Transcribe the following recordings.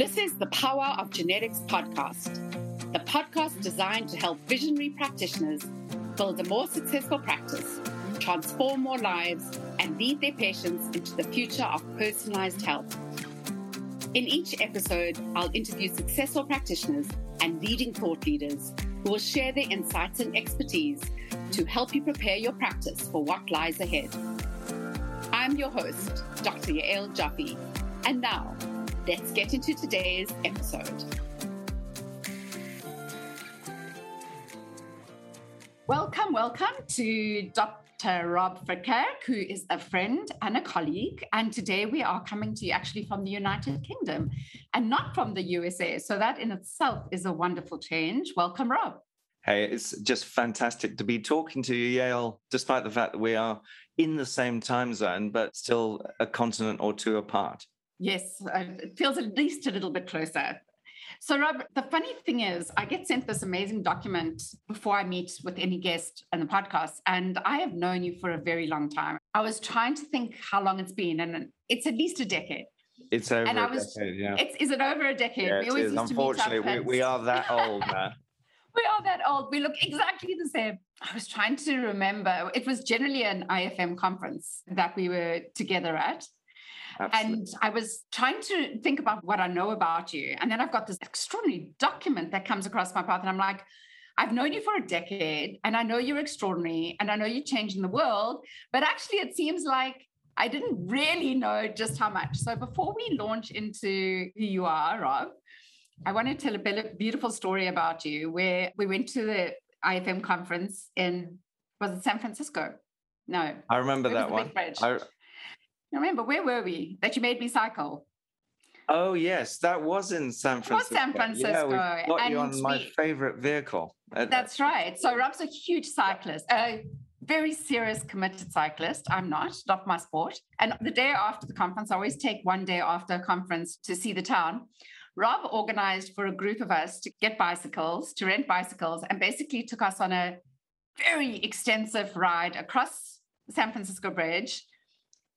This is the Power of Genetics podcast, the podcast designed to help visionary practitioners build a more successful practice, transform more lives, and lead their patients into the future of personalized health. In each episode, I'll interview successful practitioners and leading thought leaders who will share their insights and expertise to help you prepare your practice for what lies ahead. I'm your host, Dr. Yael Jaffe, and now let's get into today's episode. Welcome, welcome to Dr. Rob Verkerk, who is a friend and a colleague. And today we are coming to you actually from the United Kingdom and not from the USA. So that in itself is a wonderful change. Welcome, Rob. Hey, it's just fantastic to be talking to you, Yael, despite the fact that we are in the same time zone, but still a continent or two apart. Yes, uh, it feels at least a little bit closer. So, Rob, the funny thing is, I get sent this amazing document before I meet with any guest on the podcast, and I have known you for a very long time. I was trying to think how long it's been, and it's at least a decade. It's over and I was, decade, yeah. It's, is it over a decade? Yeah, it is. Unfortunately, we, we are that old now. we are that old. We look exactly the same. I was trying to remember. It was generally an IFM conference that we were together at. Absolutely. And I was trying to think about what I know about you. And then I've got this extraordinary document that comes across my path. And I'm like, I've known you for a decade and I know you're extraordinary and I know you're changing the world. But actually, it seems like I didn't really know just how much. So before we launch into who you are, Rob, I want to tell a beautiful story about you where we went to the IFM conference in, was it San Francisco? No. I remember that one. I, remember where were we that you made me cycle? Oh yes, that was in San Francisco. It was San Francisco. Yeah, we got and you on my favorite vehicle. Uh, That's uh, right. So Rob's a huge cyclist, a very serious, committed cyclist. I'm not, not my sport. And the day after the conference, I always take one day after a conference to see the town. Rob organized for a group of us to get bicycles, to rent bicycles, and basically took us on a very extensive ride across San Francisco Bridge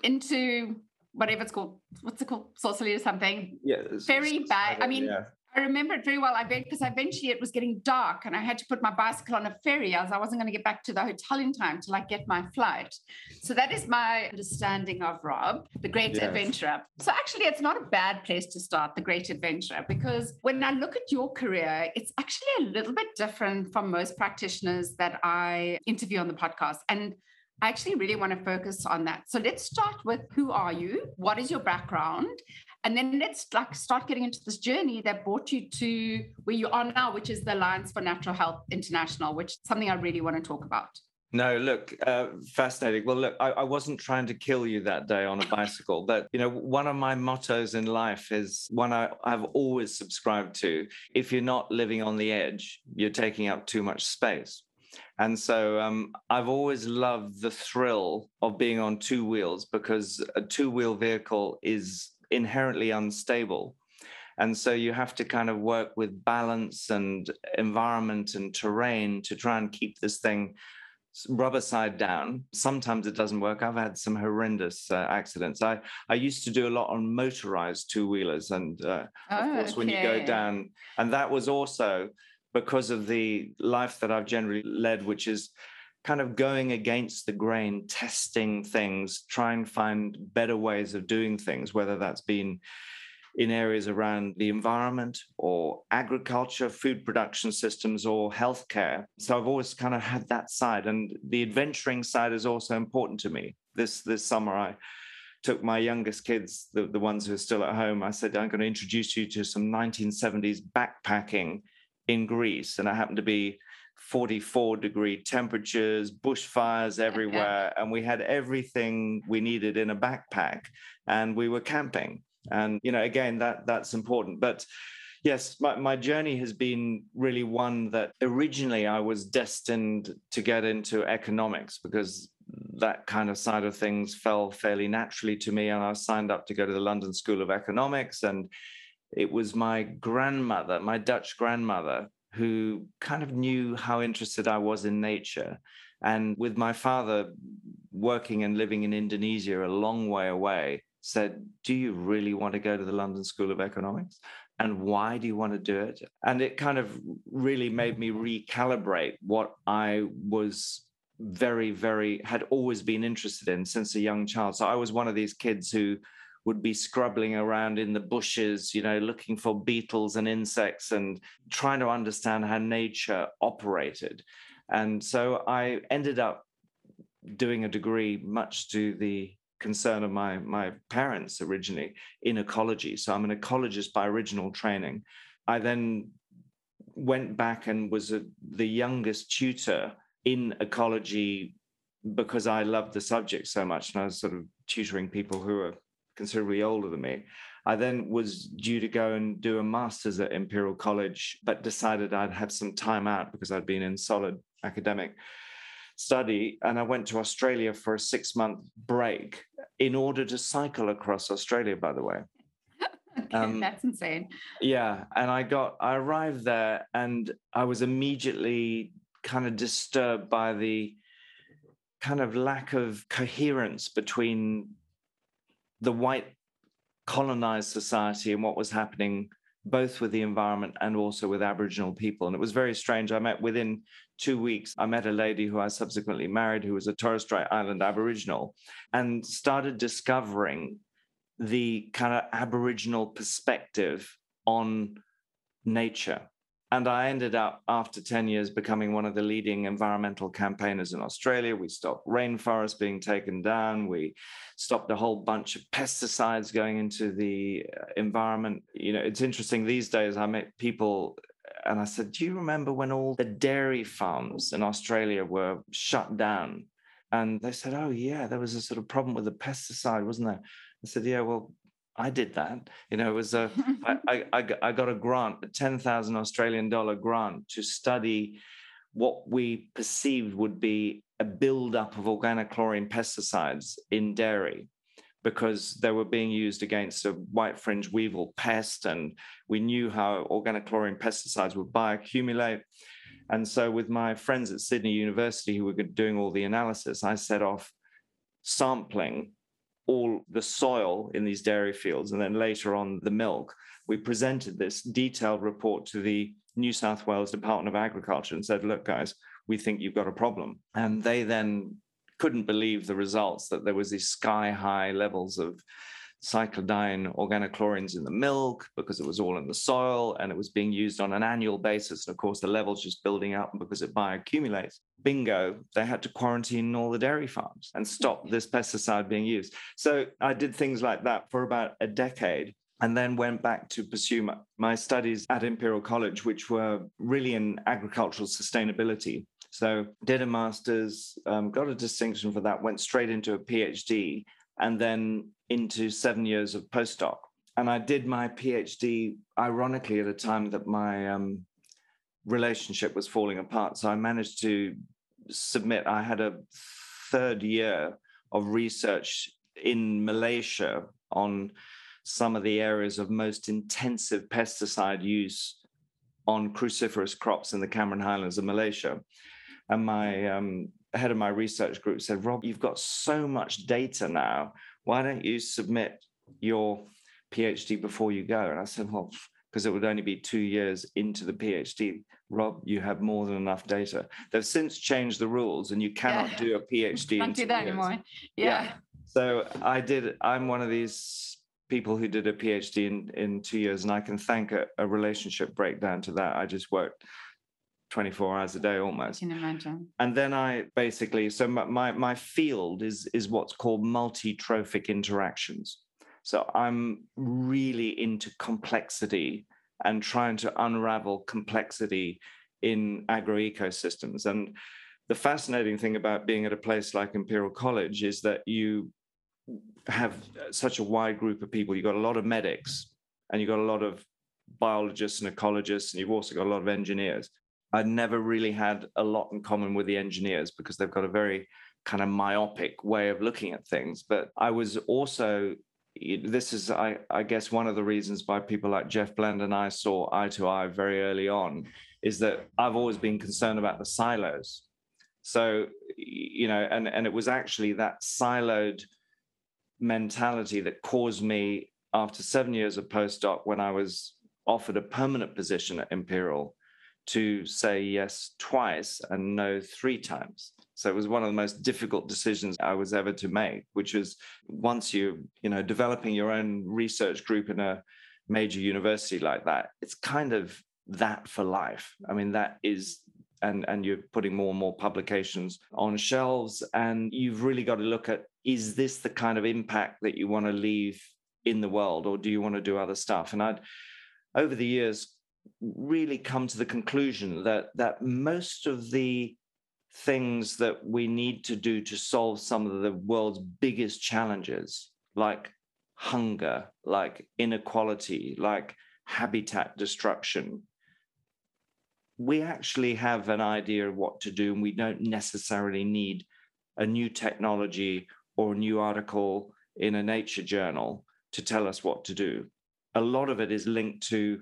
into whatever it's called. What's it called? Sausalito or something. Yeah. Very bad. I mean, yeah. I remember it very well. I went because eventually it was getting dark and I had to put my bicycle on a ferry as I wasn't going to get back to the hotel in time to like get my flight. So that is my understanding of Rob, the great yes. adventurer. So actually, it's not a bad place to start, the great adventurer, because when I look at your career, it's actually a little bit different from most practitioners that I interview on the podcast. And I actually really want to focus on that. So let's start with who are you? What is your background? And then let's like start getting into this journey that brought you to where you are now, which is the Alliance for Natural Health International, which is something I really want to talk about. No, look, uh, fascinating. Well, look, I, I, wasn't trying to kill you that day on a bicycle, but you know, one of my mottos in life is one I, I've always subscribed to: if you're not living on the edge, you're taking up too much space. And so um, I've always loved the thrill of being on two wheels because a two wheel vehicle is inherently unstable. And so you have to kind of work with balance and environment and terrain to try and keep this thing rubber side down. Sometimes it doesn't work. I've had some horrendous uh, accidents. I, I used to do a lot on motorized two wheelers. And uh, oh, of course, okay. when you go down, and that was also because of the life that I've generally led, which is kind of going against the grain, testing things, try and find better ways of doing things, whether that's been in areas around the environment or agriculture, food production systems, or healthcare. So I've always kind of had that side. And the adventuring side is also important to me. This this summer I took my youngest kids, the, the ones who are still at home, I said, I'm going to introduce you to some 1970s backpacking in Greece. And I happened to be 44 degree temperatures, bushfires everywhere, and we had everything we needed in a backpack, and we were camping. And you know, again, that that's important. But yes, my, my journey has been really one that originally I was destined to get into economics because that kind of side of things fell fairly naturally to me. And I signed up to go to the London School of Economics. And it was my grandmother, my Dutch grandmother, who kind of knew how interested I was in nature. And with my father working and living in Indonesia, a long way away, said, Do you really want to go to the London School of Economics? and why do you want to do it? And it kind of really made me recalibrate what I was very, very, had always been interested in since a young child. So I was one of these kids who would be scrubbling around in the bushes, you know, looking for beetles and insects and trying to understand how nature operated. And so I ended up doing a degree, much to the concern of my my parents originally in ecology. So I'm an ecologist by original training. I then went back and was a, the youngest tutor in ecology because I loved the subject so much, and I was sort of tutoring people who were considerably older than me. I then was due to go and do a master's at Imperial College, but decided I'd have some time out because I'd been in solid academic study. And I went to Australia for a six month break in order to cycle across Australia, by the way. okay, um, that's insane. Yeah. And I got, I arrived there and I was immediately kind of disturbed by the kind of lack of coherence between the white colonized society and what was happening both with the environment and also with Aboriginal people. And it was very strange. I met within two weeks, I met a lady who I subsequently married who was a Torres Strait Island Aboriginal and started discovering the kind of Aboriginal perspective on nature and I ended up, after 10 years, becoming one of the leading environmental campaigners in Australia. We stopped rainforests being taken down. We stopped a whole bunch of pesticides going into the uh, environment. You know, it's interesting these days, I met people and I said, Do you remember when all the dairy farms in Australia were shut down? And they said, Oh, yeah, there was a sort of problem with the pesticide, wasn't there? I said, Yeah, well, I did that. You know, it was a I, I, I got a grant, a 10,000 Australian dollar grant to study what we perceived would be a buildup of organochlorine pesticides in dairy because they were being used against a white fringe weevil pest. And we knew how organochlorine pesticides would bioaccumulate. And so, with my friends at Sydney University who were doing all the analysis, I set off sampling all the soil in these dairy fields and then later on the milk. We presented this detailed report to the New South Wales Department of Agriculture and said, look, guys, we think you've got a problem. And they then couldn't believe the results that there was these sky high levels of cyclodiene organochlorines in the milk because it was all in the soil and it was being used on an annual basis. And of course, the levels just building up because it bioaccumulates. Bingo, they had to quarantine all the dairy farms and stop this pesticide being used. So I did things like that for about a decade and then went back to pursue my, studies at Imperial College, which were really in agricultural sustainability. So did a master's, um, got a distinction for that, went straight into a PhD, and then into seven years of postdoc. And I did my PhD, ironically, at a time that my um, relationship was falling apart. So I managed to submit, I had a third year of research in Malaysia on some of the areas of most intensive pesticide use on cruciferous crops in the Cameron Highlands of Malaysia. And my um, head of my research group said, Rob, you've got so much data now. Why don't you submit your PhD before you go? And I said, well, because it would only be two years into the PhD. Rob, you have more than enough data. They've since changed the rules, and you cannot yeah. do a PhD. Can't do that years. anymore. Yeah. yeah. So I did. I'm one of these people who did a PhD in in two years, and I can thank a, a relationship breakdown to that. I just worked 24 hours a day almost. I can imagine. And then I basically, so my, my field is, is what's called multi-trophic interactions. So I'm really into complexity and trying to unravel complexity in agroecosystems. And the fascinating thing about being at a place like Imperial College is that you have such a wide group of people. You've got a lot of medics and you've got a lot of biologists and ecologists, and you've also got a lot of engineers. I'd never really had a lot in common with the engineers because they've got a very kind of myopic way of looking at things. But I was also, this is, I, I guess, one of the reasons why people like Jeff Bland and I saw eye to eye very early on is that I've always been concerned about the silos. So, you know, and, and it was actually that siloed mentality that caused me after seven years of postdoc when I was offered a permanent position at Imperial to say yes twice and no three times. So it was one of the most difficult decisions I was ever to make, which was once you, you know, developing your own research group in a major university like that, it's kind of that for life. I mean, that is and and you're putting more and more publications on shelves and you've really got to look at is this the kind of impact that you want to leave in the world or do you want to do other stuff and i'd over the years really come to the conclusion that that most of the things that we need to do to solve some of the world's biggest challenges like hunger like inequality like habitat destruction we actually have an idea of what to do, and we don't necessarily need a new technology or a new article in a nature journal to tell us what to do. A lot of it is linked to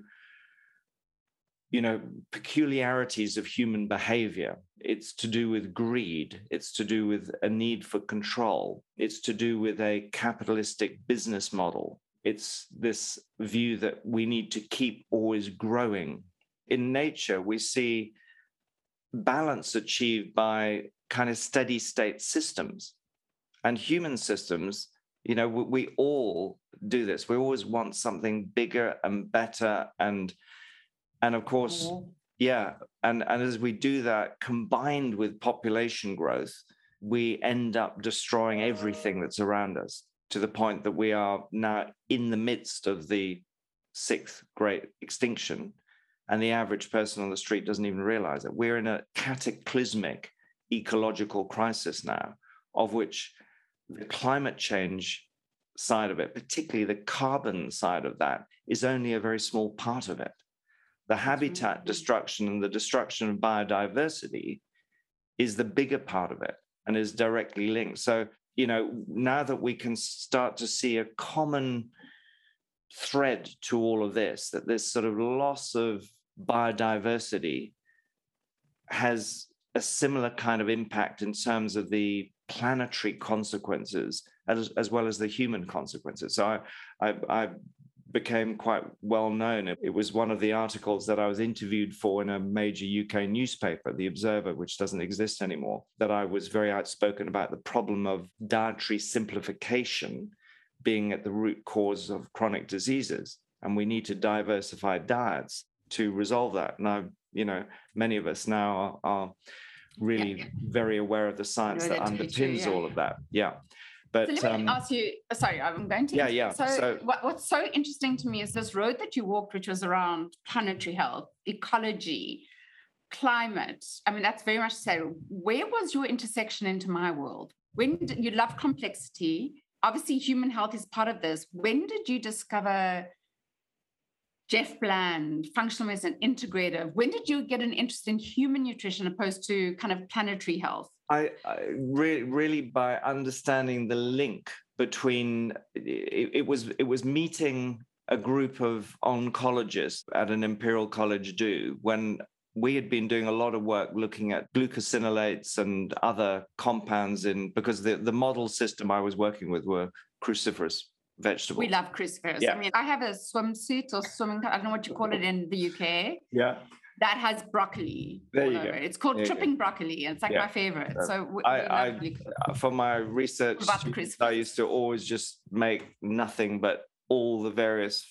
you know peculiarities of human behavior it's to do with greed it's to do with a need for control it's to do with a capitalistic business model it's this view that we need to keep always growing in nature, we see balance achieved by kind of steady state systems. And human systems, you know, we, we all do this. We always want something bigger and better. And and of course, mm-hmm. yeah. And, and as we do that, combined with population growth, we end up destroying everything that's around us to the point that we are now in the midst of the sixth great extinction and the average person on the street doesn't even realize it. We're in a cataclysmic ecological crisis now, of which the climate change side of it, particularly the carbon side of that, is only a very small part of it. The mm-hmm. habitat destruction and the destruction of biodiversity is the bigger part of it and is directly linked. So, you know, now that we can start to see a common thread to all of this that this sort of loss of biodiversity has a similar kind of impact in terms of the planetary consequences as, as well as the human consequences. So I, I, I became quite well known. It was one of the articles that I was interviewed for in a major UK newspaper, The Observer, which doesn't exist anymore, that I was very outspoken about the problem of dietary simplification being at the root cause of chronic diseases. And we need to diversify diets to resolve that. Now, you know, many of us now are, are really yeah, yeah. very aware of the science that underpins true, yeah. all of that. Yeah. But so let me um, ask you, uh, sorry, I'm going to. Yeah, yeah. So, so what, what's so interesting to me is this road that you walked, which was around planetary health, ecology, climate. I mean, that's very much so. Where was your intersection into my world? When did, you love complexity, obviously human health is part of this. When did you discover Jeff Bland, functional medicine integrative? When did you get an interest in human nutrition opposed to kind of planetary health? I, I really, really by understanding the link between it, it was it was meeting a group of oncologists at an Imperial College do when we had been doing a lot of work looking at glucosinolates and other compounds in because the, the model system I was working with were cruciferous vegetables. We love cruciferous. Yeah. I mean, I have a swimsuit or swimming, I don't know what you call it in the UK. Yeah. That has broccoli. There you go. It. It's called there tripping broccoli. It's like yeah. my favorite. So we, I, we I uh, for my research, I used to always just make nothing but all the various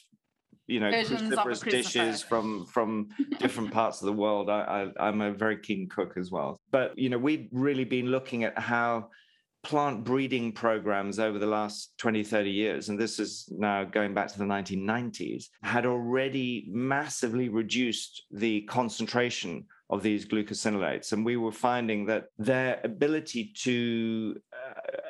you know cruciferous dishes from from different parts of the world I, I i'm a very keen cook as well but you know we've really been looking at how plant breeding programs over the last 20 30 years and this is now going back to the 1990s had already massively reduced the concentration of these glucosinolates. And we were finding that their ability to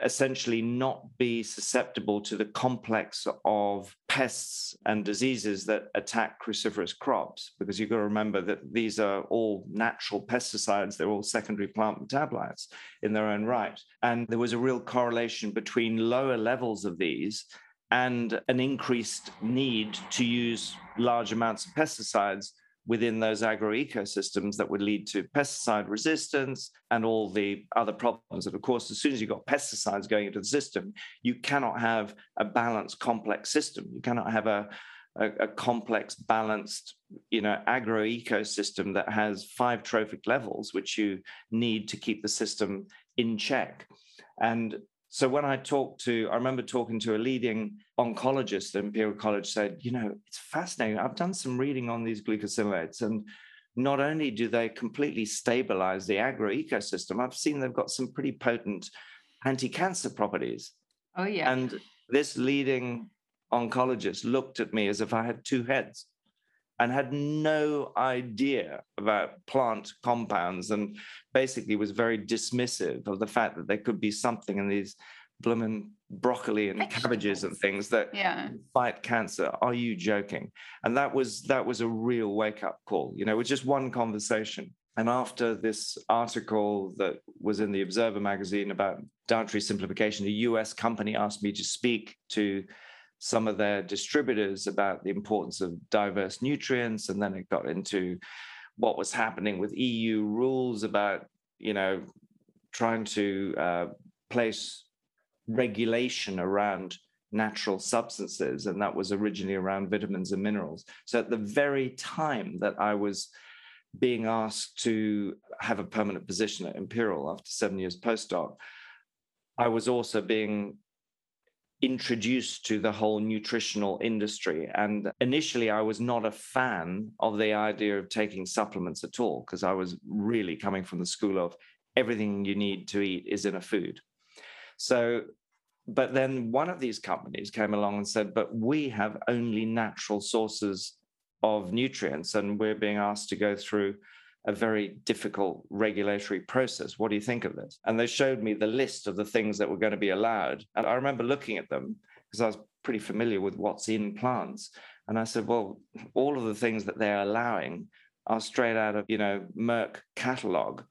essentially not be susceptible to the complex of pests and diseases that attack cruciferous crops, because you've got to remember that these are all natural pesticides, they're all secondary plant metabolites in their own right. And there was a real correlation between lower levels of these and an increased need to use large amounts of pesticides within those agroecosystems that would lead to pesticide resistance and all the other problems. And of course, as soon as you've got pesticides going into the system, you cannot have a balanced, complex system. You cannot have a a, a complex, balanced, you know, agro ecosystem that has five trophic levels, which you need to keep the system in check. And so when I talked to, I remember talking to a leading oncologist at Imperial College, said, you know, it's fascinating. I've done some reading on these glucosinolates, and not only do they completely stabilize the agro ecosystem, I've seen they've got some pretty potent anti-cancer properties. Oh yeah. And this leading oncologist looked at me as if I had two heads and had no idea about plant compounds and basically was very dismissive of the fact that there could be something in these blooming broccoli and cabbages and things that yeah. fight cancer. Are you joking? And that was that was a real wake up call you know it was just one conversation. And after this article that was in the observer magazine about dietary simplification the us company asked me to speak to some of their distributors about the importance of diverse nutrients and then it got into what was happening with eu rules about you know trying to uh, place regulation around natural substances and that was originally around vitamins and minerals. So at the very time that i was being asked to have a permanent position at imperial after seven years postdoc i was also being introduced to the whole nutritional industry. And initially, I was not a fan of the idea of taking supplements at all, because I was really coming from the school of everything you need to eat is in a food. So, but then one of these companies came along and said, but we have only natural sources of nutrients, and we're being asked to go through a very difficult regulatory process. What do you think of this? And they showed me the list of the things that were going to be allowed. And I remember looking at them because I was pretty familiar with what's in plants. And I said, well, all of the things that they're allowing are straight out of, you know, Merck catalog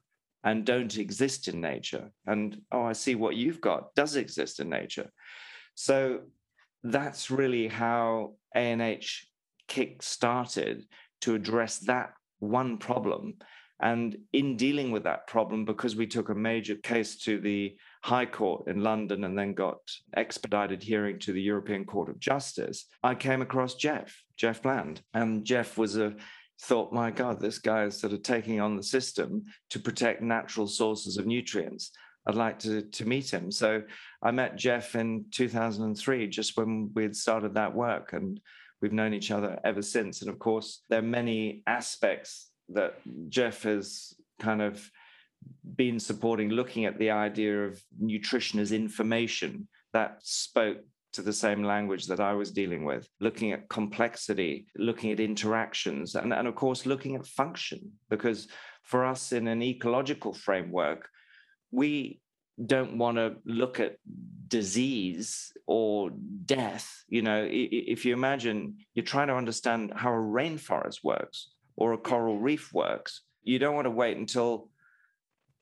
and don't exist in nature. And oh, I see what you've got does exist in nature. So that's really how ANH kick started to address that one problem. And in dealing with that problem, because we took a major case to the High Court in London and then got expedited hearing to the European Court of Justice, I came across Jeff, Jeff Bland. And Jeff was a thought, my God, this guy is sort of taking on the system to protect natural sources of nutrients. I'd like to, to meet him. So I met Jeff in 2003, just when we'd started that work. And we've known each other ever since. And of course, there are many aspects that Jeff has kind of been supporting, looking at the idea of nutrition as information that spoke to the same language that I was dealing with, looking at complexity, looking at interactions, and, and of course, looking at function. Because for us in an ecological framework, we don't want to look at disease or death. You know, if you imagine you're trying to understand how a rainforest works or a coral mm-hmm. reef works, you don't want to wait until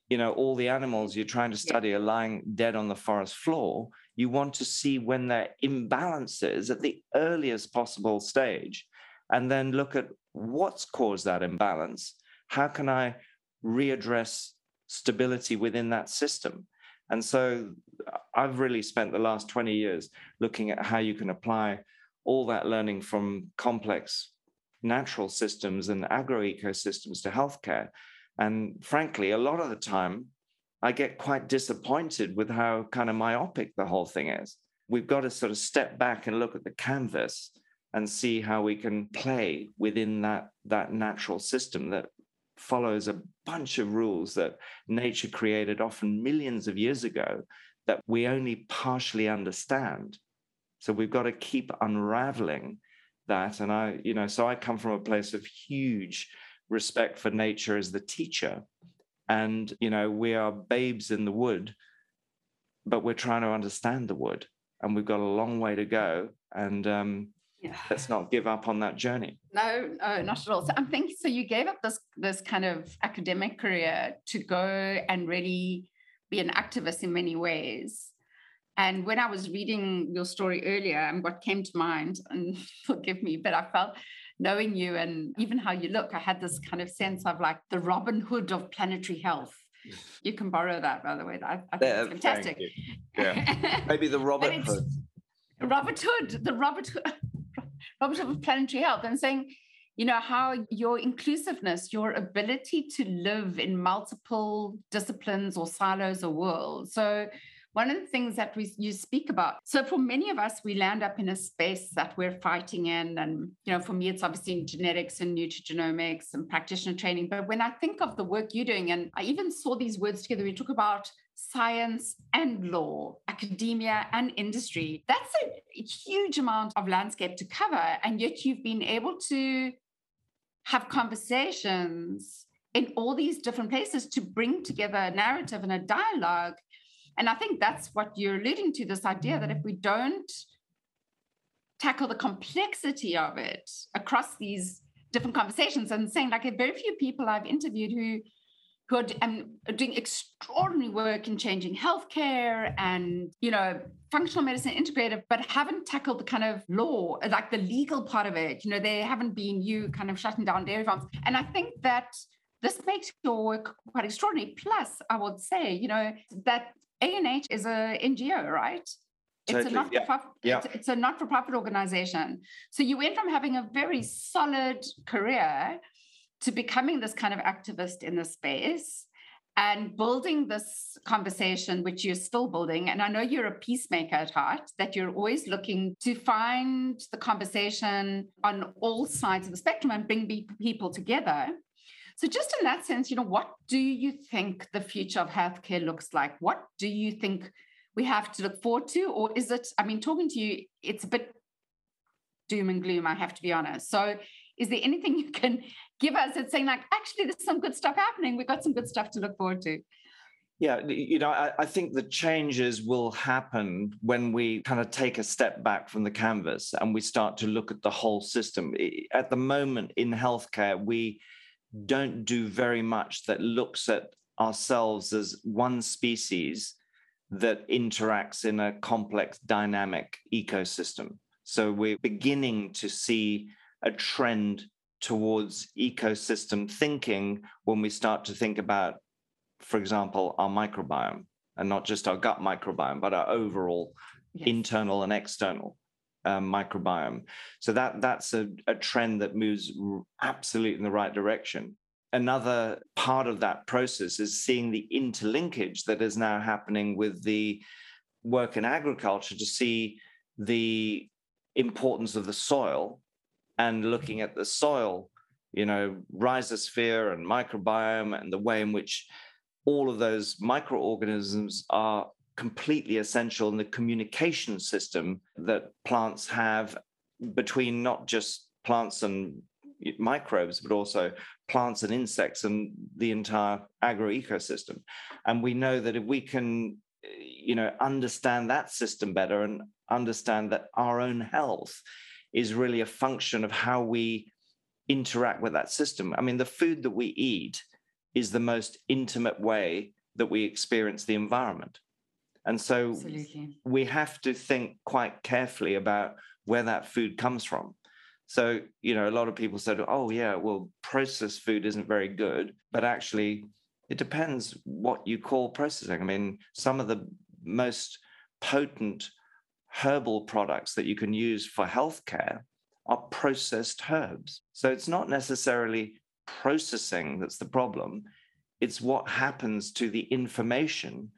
you know all the animals you're trying to study are lying dead on the forest floor. You want to see when there are imbalances at the earliest possible stage and then look at what's caused that imbalance. How can i readdress stability within that system and so uh, I've really spent the last 20 years looking at how you can apply all that learning from complex natural systems and agro ecosystems to healthcare. And frankly, a lot of the time, I get quite disappointed with how kind of myopic the whole thing is. We've got to sort of step back and look at the canvas and see how we can play within that, that natural system that follows a bunch of rules that nature created often millions of years ago that we only partially understand. So we've got to keep unraveling that. And I, you know, so I come from a place of huge respect for nature as the teacher. And, you know, we are babes in the wood, but we're trying to understand the wood. And we've got a long way to go. And um, yeah. let's not give up on that journey. No, no, not at all. So I'm thinking. So you gave up this this kind of academic career to go and really be an activist in many ways. And when I was reading your story earlier, and what came to mind, and forgive me, but I felt knowing you and even how you look, I had this kind of sense of like the Robin Hood of planetary health. You can borrow that, by the way. I, I think yeah, it's fantastic. Yeah, maybe the Robin Hood. Robert Hood, the Robert Hood. Publisher of Planetary Health, and saying, you know, how your inclusiveness, your ability to live in multiple disciplines or silos or worlds. So one of the things that we you speak about so for many of us we land up in a space that we're fighting in and you know for me it's obviously genetics and nutrigenomics and practitioner training but when i think of the work you're doing and i even saw these words together we talk about science and law academia and industry that's a huge amount of landscape to cover. And yet you've been able to have conversations in all these different places to bring together a narrative and a dialogue. And I think that's what you're alluding to this idea that if we don't tackle the complexity of it across these different conversations and saying like very few people I've interviewed who who are, um, doing extraordinary work in changing healthcare and you know functional medicine integrative but haven't tackled the kind of law like the legal part of it you know they haven't been you kind of shutting down dairy farms and i think that this makes your work quite extraordinary plus i would say you know that ANH is a NGO, right? Totally. It's a for yeah. It's, it's a not for profit organization. So you went from having a very solid career to becoming this kind of activist in the space and building this conversation, which you're still building. And I know you're a peacemaker at heart, that you're always looking to find the conversation on all sides of the spectrum and bring people together. So, just in that sense, you know, what do you think the future of healthcare looks like? What do you think we have to look forward to? Or is it, I mean, talking to you, it's a bit doom and gloom, I have to be honest. So, is there anything you can give us that's saying, like, actually, there's some good stuff happening? We've got some good stuff to look forward to? Yeah, you know, I, I, think the changes will happen when we kind of take a step back from the canvas and we start to look at the whole system. At the moment in healthcare, we don't do very much that looks at ourselves as one species that interacts in a complex dynamic ecosystem. So we're beginning to see a trend towards ecosystem thinking when we start to think about, for example, our microbiome and not just our gut microbiome, but our overall yes. internal and external um, microbiome. So that that's a, a trend that moves absolutely in the right direction. Another part of that process is seeing the interlinkage that is now happening with the work in agriculture to see the importance of the soil and looking at the soil, you know, rhizosphere and microbiome and the way in which all of those microorganisms are completely essential in the communication system that plants have between not just plants and microbes, but also plants and insects and the entire agro ecosystem. And we know that if we can, you know, understand that system better and understand that our own health is really a function of how we interact with that system. I mean, the food that we eat is the most intimate way that we experience the environment. And so Absolutely. we have to think quite carefully about where that food comes from. So, you know, a lot of people said, oh, yeah, well, processed food isn't very good. But actually, it depends what you call processing. I mean, some of the most potent herbal products that you can use for healthcare are processed herbs. So it's not necessarily processing that's the problem, it's what happens to the information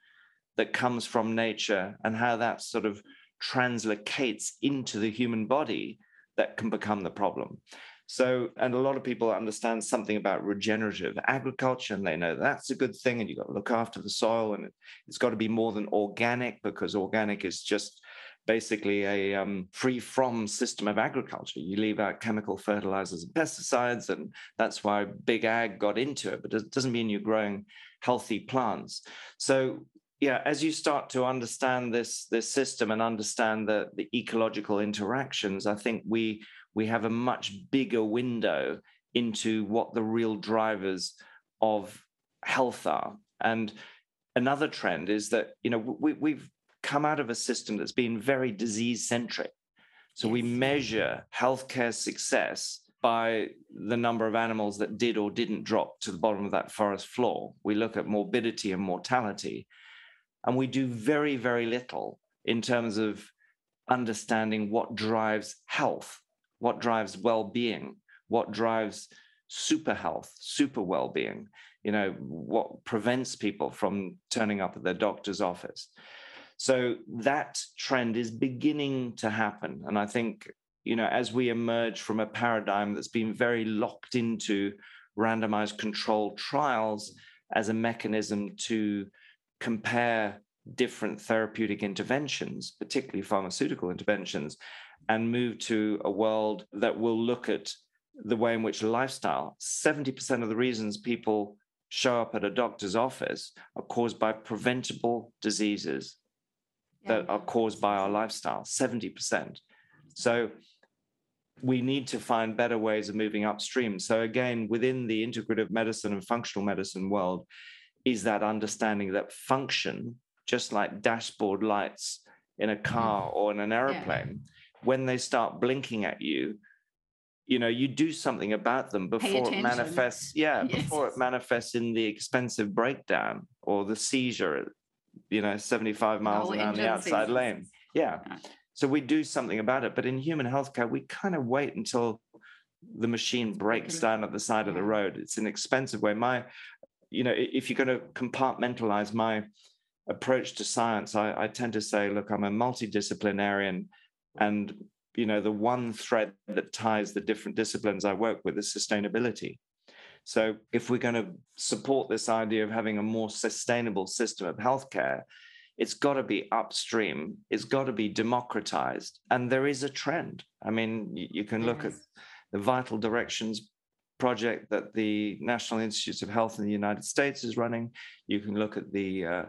that comes from nature and how that sort of translocates into the human body that can become the problem. So, and a lot of people understand something about regenerative agriculture, and they know that's a good thing, and you've got to look after the soil, and it's got to be more than organic because organic is just basically a um, free from system of agriculture. You leave out chemical fertilizers and pesticides, and that's why big ag got into it. But it doesn't mean you're growing healthy plants. So yeah, as you start to understand this this system and understand the the ecological interactions, I think we we have a much bigger window into what the real drivers of health are. And another trend is that you know we, we've come out of a system that's been very disease centric. So yes. we measure healthcare success by the number of animals that did or didn't drop to the bottom of that forest floor. We look at morbidity and mortality. And we do very, very little in terms of understanding what drives health. what drives well-being, what drives super health, super well-being, you know, what prevents people from turning up at their doctor's office. So that trend is beginning to happen. And I think, you know, as we emerge from a paradigm that's been very locked into randomized controlled trials as a mechanism to compare different therapeutic interventions, particularly pharmaceutical interventions, and move to a world that will look at the way in which lifestyle, 70% of the reasons people show up at a doctor's office are caused by preventable diseases. That are caused by our lifestyle 70% so we need to find better ways of moving upstream so again within the integrative medicine and functional medicine world is that understanding that function just like dashboard lights in a car mm-hmm. or in an aeroplane yeah. when they start blinking at you you know you do something about them before it manifests yeah yes. before it manifests in the expensive breakdown or the seizure you know 75 miles an hour on the outside lane. Yeah. so we do something about it but in human healthcare we kind of wait until the machine breaks down at the side of the road. It's an expensive way. My you know if you're going to compartmentalize my approach to science I, I tend to say look i'm a multidisciplinarian and you know the one thread that ties the different disciplines i work with is sustainability so if we're going to support this idea of having a more sustainable system of healthcare it's got to be upstream it's got to be democratized and there is a trend. I mean you, can look yes. at the vital directions project that the national institutes of health in the united states is running. You can look at the uh,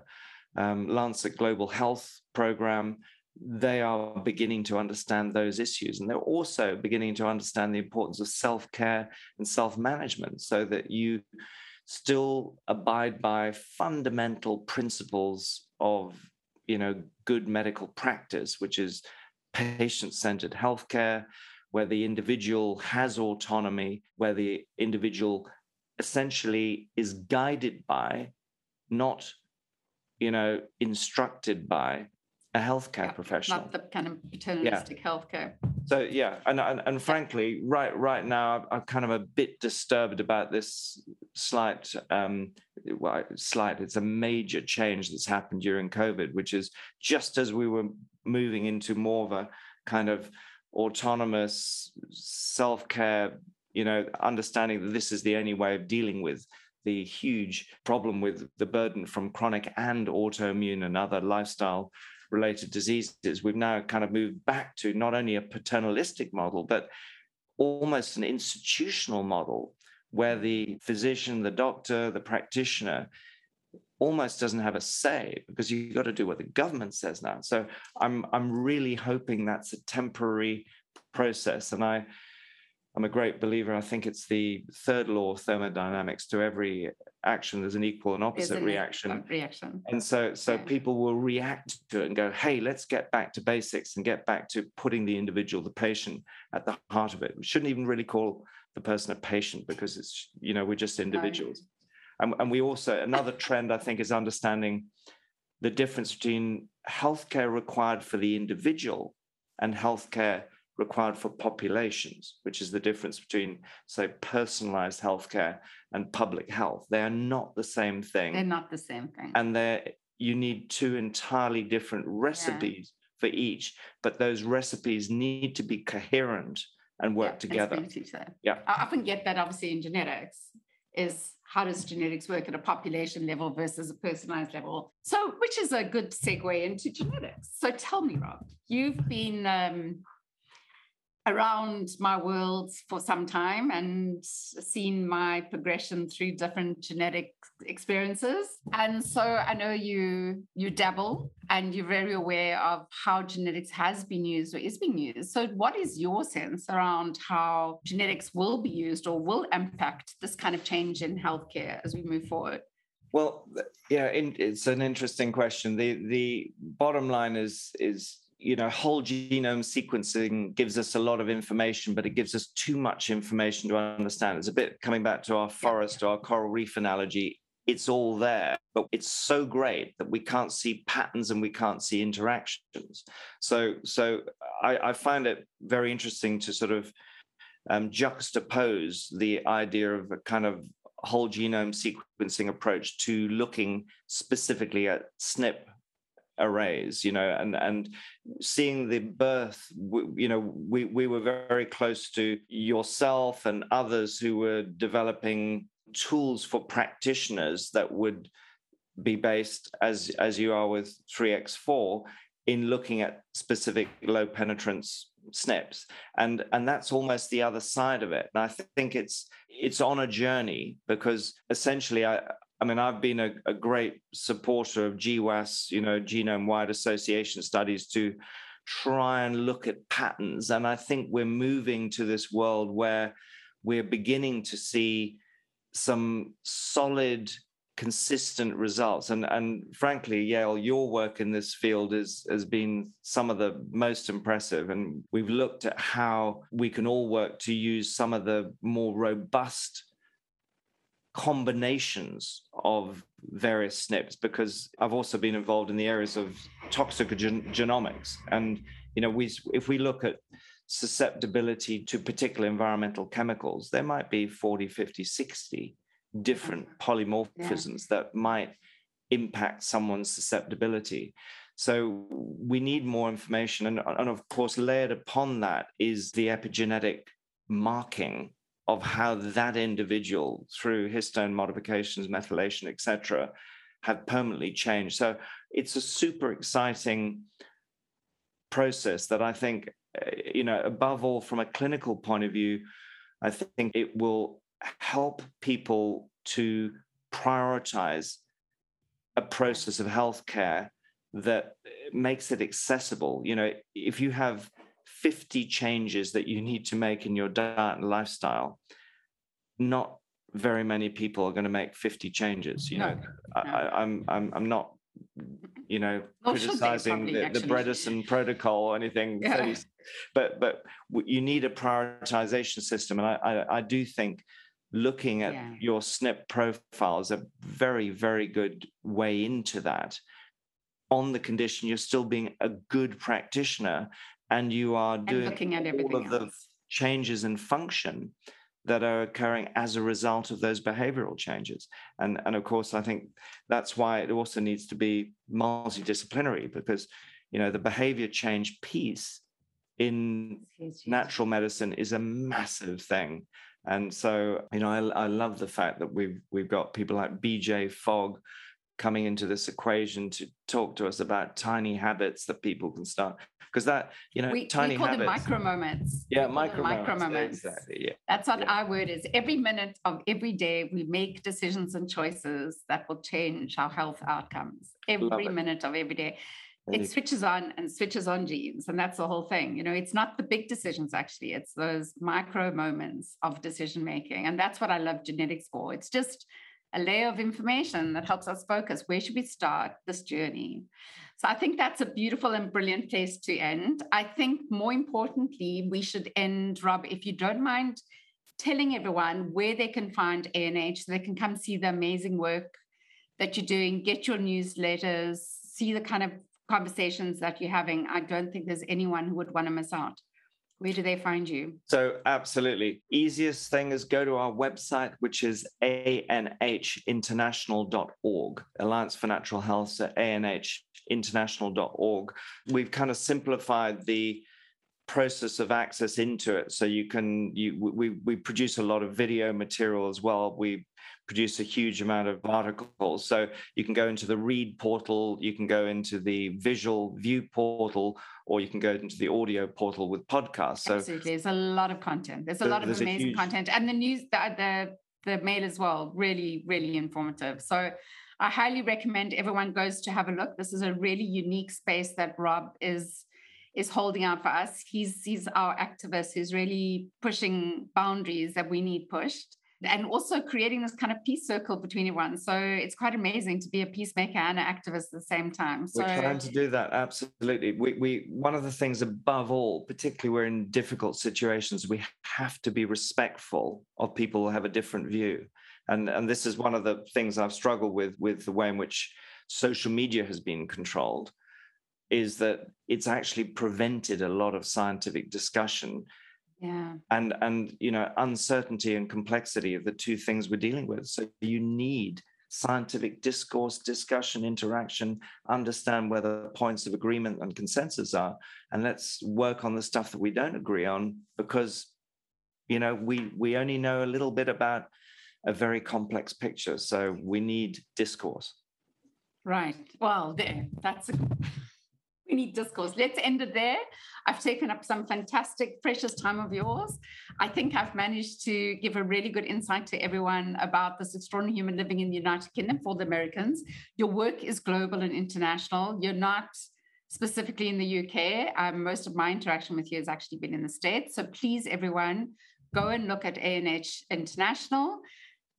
um, lancet global health program they are beginning to understand those issues. And they're also beginning to understand the importance of self care and self management so that you still abide by fundamental principles of you know good medical practice which is patient-centered healthcare where the individual has autonomy where the individual essentially is guided by not you know instructed by a healthcare yeah, professional. Not the kind of paternalistic yeah. healthcare. So yeah, and, and and frankly, right right now, I'm kind of a bit disturbed about this slight, um, well, slight. It's a major change that's happened during COVID, which is just as we were moving into more of a kind of autonomous self care. You know, understanding that this is the only way of dealing with the huge problem with the burden from chronic and autoimmune and other lifestyle related diseases, we've now kind of moved back to not only a paternalistic model, but almost an institutional model where the physician, the doctor, the practitioner almost doesn't have a say because you've got to do what the government says now. So I'm I'm really hoping that's a temporary process. And I I'm a great believer. I think it's the third law of thermodynamics. To every action, there's an equal and opposite an reaction. Uh, reaction. And so, so yeah. people will react to it and go, "Hey, let's get back to basics and get back to putting the individual, the patient, at the heart of it." We shouldn't even really call the person a patient because it's you know we're just individuals. And, and we also another trend I think is understanding the difference between healthcare required for the individual and healthcare required for populations, which is the difference between, say, personalized healthcare and public health. They are not the same thing. They're not the same thing. And they're you need two entirely different recipes yeah. for each, but those recipes need to be coherent and work yeah, together. Yeah. I often get that obviously in genetics is how does genetics work at a population level versus a personalized level? So, which is a good segue into genetics. So, tell me, Rob, you've been um, around my world for some time and seen my progression through different genetic experiences. And so i know you you dabble and you're very aware of how genetics has been used or is being used. So what is your sense around how genetics will be used or will impact this kind of change in healthcare as we move forward? Well yeah it's an interesting question. The the bottom line is is you know, whole genome sequencing gives us a lot of information, but it gives us too much information to understand. It's a bit coming back to our forest or our coral reef analogy. it's all there, but it's so great that we can't see patterns and we can't see interactions. So, so I, I find it very interesting to sort of um, juxtapose the idea of a kind of whole genome sequencing approach to looking specifically at SNP arrays you know and and seeing the birth you know we we were very close to yourself and others who were developing tools for practitioners that would be based as as you are with 3x4 in looking at specific low penetrance SNPs and and that's almost the other side of it. And i think it's it's on a journey because essentially i I mean, I've been a, a, great supporter of GWAS, you know, genome wide association studies to try and look at patterns. And I think we're moving to this world where we're beginning to see some solid, consistent results. And, and frankly, Yael, your work in this field is, has been some of the most impressive. And we've looked at how we can all work to use some of the more robust combinations of various SNPs because I've also been involved in the areas of toxicogenomics. And, you know, we, if we look at susceptibility to particular environmental chemicals, there might be 40, 50, 60 different polymorphisms yeah. that might impact someone's susceptibility. So we need more information. And, and of course, layered upon that is the epigenetic marking of how that individual, through histone modifications, methylation, etc., have permanently changed. So it's a super exciting process that I think, eh, you know, above all, from a clinical point of view, I think it will help people to prioritize a process of healthcare that makes it accessible. You know, if you have 50 changes that you need to make in your diet and lifestyle, not very many people are going to make 50 changes. You no, know, no. I, am I'm, I'm I'm not, you know, criticizing the, the Bredesen protocol or anything. Yeah. But but you need a prioritization system, and I I, I do think looking at yeah. your SNP profile is a very very good way into that. On the condition you're still being a good practitioner and you are doing looking at all of else. the changes in function that are occurring as a result of those behavioral changes. And, and of course, I think that's why it also needs to be multidisciplinary because, you know, the behavior change piece in natural medicine is a massive thing. And so, you know, I, I love the fact that we've we've got people like BJ Fogg coming into this equation to talk to us about tiny habits that people can start because that you know we, tiny we call habits, them micro moments yeah micro, micro moments, exactly yeah. That's what yeah. our word is. Every minute of every day we make decisions and choices that will change our health outcomes every minute of every day. It switches on and switches on genes and that's the whole thing you know it's not the big decisions actually. It's those micro moments of decision making and that's what i love genetics for. It's just a layer of information that helps us focus where should we start this journey so I think that's a beautiful and brilliant place to end. I think more importantly, we should end, Rob, if you don't mind telling everyone where they can find ANH so they can come see the amazing work that you're doing, get your newsletters, see the kind of conversations that you're having. I don't think there's anyone who would want to miss out. Where do they find you? So, absolutely. Easiest thing is go to our website, which is anhinternational.org, Alliance for Natural Health, so anhinternational.org. We've kind of simplified the process of access into it so you can you we we produce a lot of video material as well we produce a huge amount of articles. So you can go into the read portal, you can go into the visual view portal, or you can go into the audio portal with podcasts. So Absolutely. There's a lot of content. There's a lot of amazing huge... content. And the news, the, the the mail as well, really, really informative. So I highly recommend everyone goes to have a look. This is a really unique space that Rob is is holding out for us. He's he's our activist who's really pushing boundaries that we need pushed and also creating this kind of peace circle between everyone. So it's quite amazing to be a peacemaker and an activist at the same time. So we're trying to do that absolutely. We we one of the things above all, particularly we're in difficult situations, we have to be respectful of people who have a different view. and and this is one of the things I've struggled with with the way in which social media has been controlled is that it's actually prevented a lot of scientific discussion yeah. And and you know uncertainty and complexity of the two things we're dealing with. So you need scientific discourse discussion interaction understand where the points of agreement and consensus are and let's work on the stuff that we don't agree on because you know we we only know a little bit about a very complex picture. So we need discourse. Right. Well there that's a we need discourse. Let's end it there. I've taken up some fantastic, precious time of yours. I think I've managed to give a really good insight to everyone about this extraordinary human living in the United Kingdom for the Americans. Your work is global and international. You're not specifically in the UK. Um, most of my interaction with you has actually been in the States. So please, everyone, go and look at ANH International.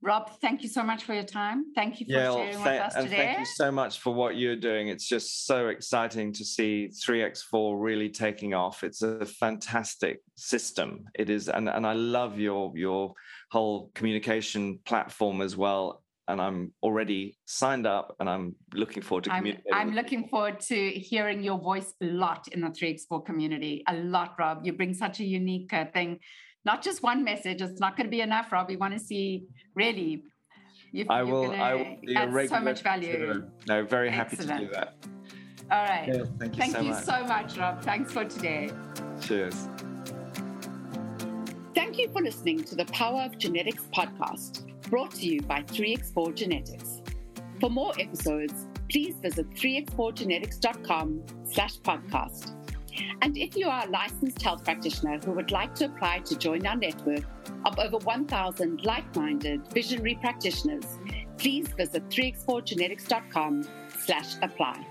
Rob, thank you so much for your time. Thank you for yeah, sharing th- with us and today. Thank you so much for what you're doing. It's just so exciting to see 3x4 really taking off. It's a fantastic system. It is, and, and I love your your whole communication platform as well. And I'm already signed up and I'm looking forward to communicating. I'm, I'm looking forward to hearing your voice a lot in the 3x4 community. A lot, Rob. You bring such a unique uh, thing not just one message. It's not going to be enough, Rob. We want to see really. You, I will. I will be add a so much value. No, very happy Excellent. to do that. All right. Yeah, thank you, thank so, you much. so much, Rob. Thanks for today. Cheers. Thank you for listening to the Power of Genetics podcast, brought to you by 3x4 Genetics. For more episodes, please visit 3x4genetics.com slash podcast. And if you are a licensed health practitioner who would like to apply to join our network of over 1,000 like minded visionary practitioners, please visit 3x4genetics.com slash apply.